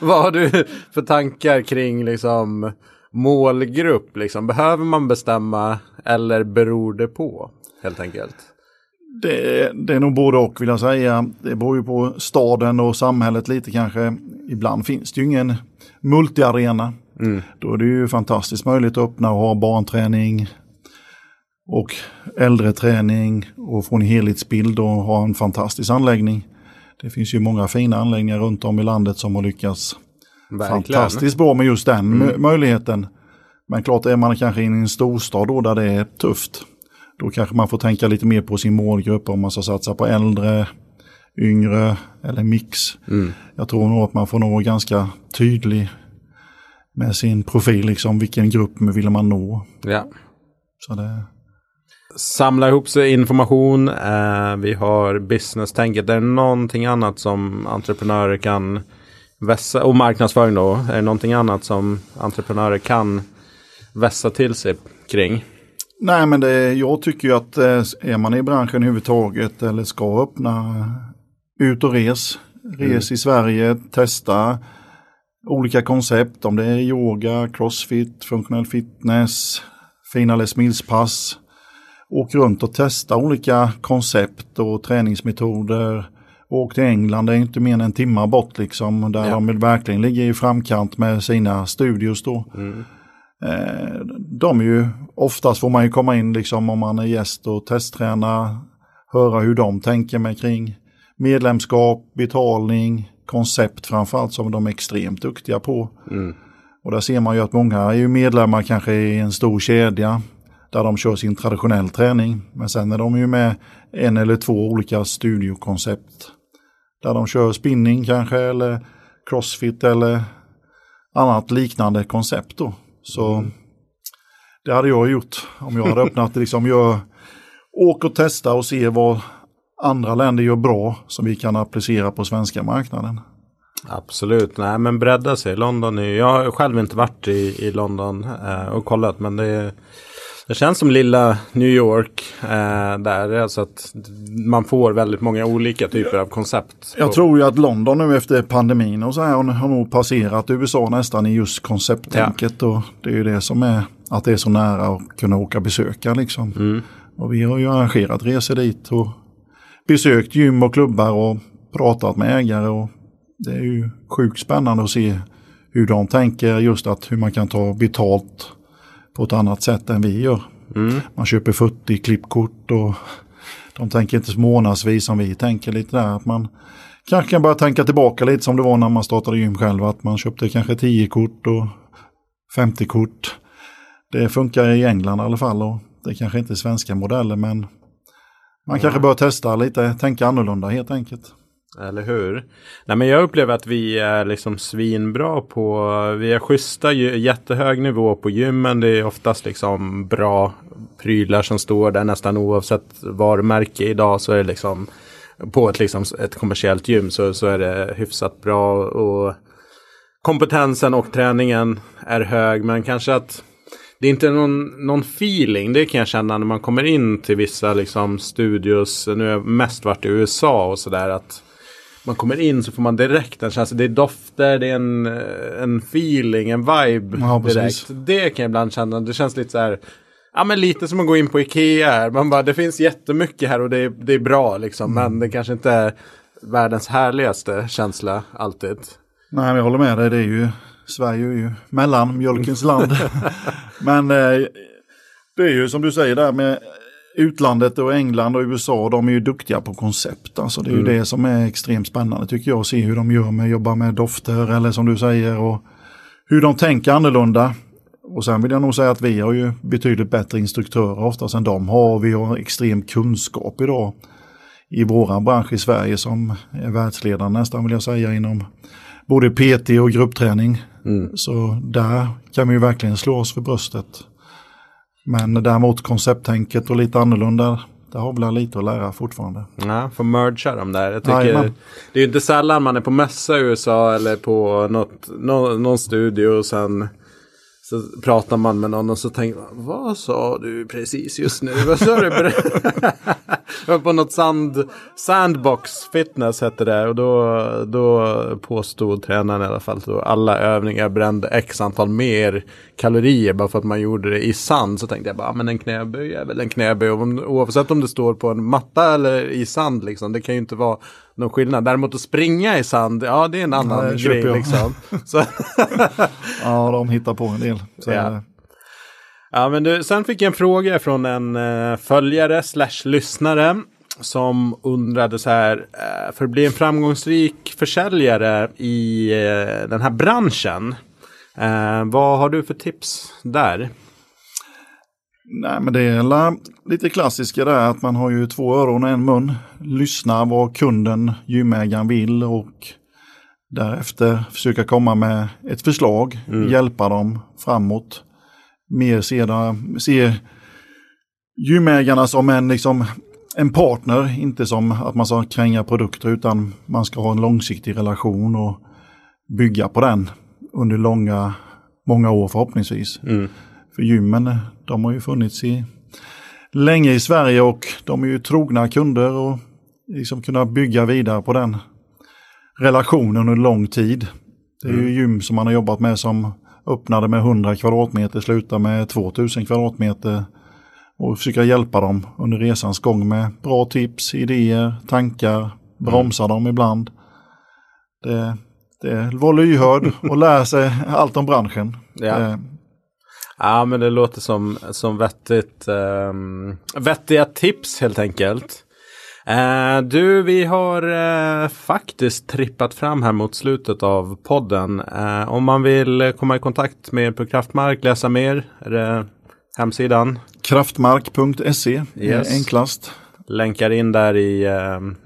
Vad har du för tankar kring liksom målgrupp? Liksom? Behöver man bestämma eller beror det på? Helt enkelt. Det, det är nog både och vill jag säga. Det beror ju på staden och samhället lite kanske. Ibland finns det ju ingen multiarena. Då är det ju fantastiskt möjligt att öppna och ha barnträning och äldreträning och få en helhetsbild och ha en fantastisk anläggning. Det finns ju många fina anläggningar runt om i landet som har lyckats fantastiskt bra med just den mö- möjligheten. Men klart är man kanske i en storstad då där det är tufft. Då kanske man får tänka lite mer på sin målgrupp om man ska satsa på äldre, yngre eller mix. Jag tror nog att man får nå ganska tydlig med sin profil, liksom vilken grupp vill man nå. Ja. Så det, Samla ihop sig information. Eh, vi har business-tänket. Är det någonting annat som entreprenörer kan vässa? Och marknadsföring då. Är det någonting annat som entreprenörer kan vässa till sig kring? nej men det, jag tycker ju att eh, är man i branschen överhuvudtaget eller ska öppna ut och res, res i Sverige, testa olika koncept, om det är yoga, crossfit, funktionell fitness, fina Les Mills-pass. Åk runt och testa olika koncept och träningsmetoder. Åk till England, det är inte mer än en timme bort liksom, där Ja. de verkligen ligger i framkant med sina studios då. Eh, de är ju, oftast får man ju komma in liksom om man är gäst och testträna, höra hur de tänker med kring medlemskap, betalning, koncept framförallt som de är extremt duktiga på. Och där ser man ju att många är ju medlemmar kanske i en stor kedja där de kör sin traditionell träning. Men sen är de ju med en eller två olika studiokoncept. Där de kör spinning kanske eller crossfit eller annat liknande koncept då. Så det hade jag gjort om jag hade öppnat liksom jag åk och testa och se vad andra länder gör bra som vi kan applicera på svenska marknaden. Absolut, nej men bredda sig. London är jag har själv inte varit i, i London eh, och kollat men det, det känns som lilla New York eh, där. Alltså att man får väldigt många olika typer av koncept. Jag tror ju att London nu efter pandemin och så här har, nog passerat USA nästan i just koncepttänket. Och det är ju det som är att det är så nära att kunna åka och besöka liksom. Och vi har ju arrangerat resor dit och besökt gym och klubbar och pratat med ägare. och Det är ju sjukt spännande att se hur de tänker just att hur man kan ta betalt på ett annat sätt än vi gör. Man köper 40 klippkort och de tänker inte månadsvis som vi tänker lite där. Att man kanske kan börja tänka tillbaka lite som det var när man startade gym själv. Att man köpte kanske 10 kort och 50 kort. Det funkar i England i alla fall och det kanske inte är svenska modeller men man kanske bör testa lite, tänka annorlunda helt enkelt. Eller hur? Nej men jag upplever att vi är liksom svinbra på, vi är schyssta, jättehög nivå på gymmen. Det är oftast liksom bra prylar som står där nästan oavsett varumärke idag så är det liksom på ett, liksom, ett kommersiellt gym så, så är det hyfsat bra och kompetensen och träningen är hög men kanske att det är inte någon, någon feeling, det kan jag känna när man kommer in till vissa liksom studios. Nu har jag mest varit i USA och sådär att man kommer in så får man direkt en känsla. Det är dofter, det är en, en feeling, en vibe Ja, precis. direkt. Det kan jag ibland känna, det känns lite så här. Ja men lite som att gå in på Ikea här. Man bara, det finns jättemycket här och det är, det är bra liksom. Men det kanske inte världens härligaste känsla alltid. Nej, men jag håller med dig. Det är ju, Sverige är ju mellanmjölkens land. men eh, det är ju som du säger där med utlandet och England och USA, de är ju duktiga på koncept. Alltså det är mm. ju det som är extremt spännande tycker jag, att se hur de gör med jobba med dofter eller som du säger och hur de tänker annorlunda. Och sen vill jag nog säga att vi har ju betydligt bättre instruktörer oftast än de har. Vi har extrem kunskap idag i våran bransch i Sverige som är världsledande nästan vill jag säga inom både PT och gruppträning. Mm. Så där kan vi ju verkligen slå oss för bröstet. Men däremot koncepttänket och lite annorlunda, det har väl lite att lära fortfarande. Ja, får mergea de där. Jag tycker, det är ju inte sällan man är på mässa i USA eller på något, någon, någon studio och sen så pratar man med någon och så tänker man, vad sa du precis just nu? Vad sa du? jag var på något sand, sandbox fitness hette det och då, då påstod tränaren i alla fall att alla övningar brände x antal mer kalorier bara för att man gjorde det i sand. Så tänkte jag bara, ah, men en knäböj är väl en knäböj oavsett om det står på en matta eller i sand liksom. Det kan ju inte vara någon skillnad. Däremot att springa i sand, ja det är en annan ja, grej liksom. ja, de hittar på en del. Ja. ja. men du, sen fick jag en fråga från en uh, följare slash lyssnare som undrade så här, uh, för att bli en framgångsrik försäljare i uh, den här branschen, vad har du för tips där? Nej, men det är lite klassiska där att man har ju två öron och en mun. Lyssna vad kunden, gymägaren vill och därefter försöka komma med ett förslag, mm. hjälpa dem framåt. Mer se, se gymägarna som en, liksom, en partner, inte som att man ska kränga produkter utan man ska ha en långsiktig relation och bygga på den under långa, många år förhoppningsvis. Mm. För gymmen, de har ju funnits i länge i Sverige och de är ju trogna kunder och liksom kunna bygga vidare på den relationen under lång tid. Det är mm. ju gym som man har jobbat med som öppnade med 100 kvadratmeter, slutar med 2000 kvadratmeter och försöka hjälpa dem under resans gång med bra tips, idéer, tankar, bromsa mm. dem ibland. Det, det var lyhörd och lära sig allt om branschen. Ja. Det, Ja, men det låter som, som vettigt, um, vettiga tips helt enkelt. Uh, du, vi har uh, faktiskt trippat fram här mot slutet av podden. Uh, om man vill komma i kontakt med er på Kraftmark, läsa mer, är det hemsidan? Kraftmark.se yes. är enklast. Länkar in där i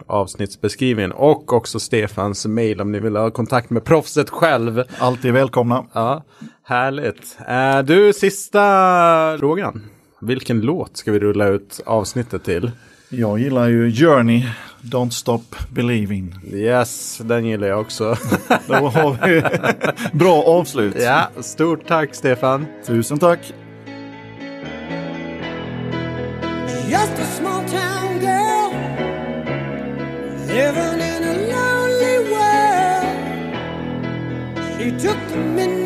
avsnittsbeskrivningen och också Stefans mail om ni vill ha kontakt med proffset själv. Alltid välkomna. Ja. Härligt. Uh, du, sista frågan. Vilken låt ska vi rulla ut avsnittet till? Jag gillar ju Journey, Don't Stop Believing. Yes, den gillar jag också. Då har vi bra avslut. Ja, stort tack Stefan. Tusen tack. Just a small town girl living in a lonely world. She took the midnight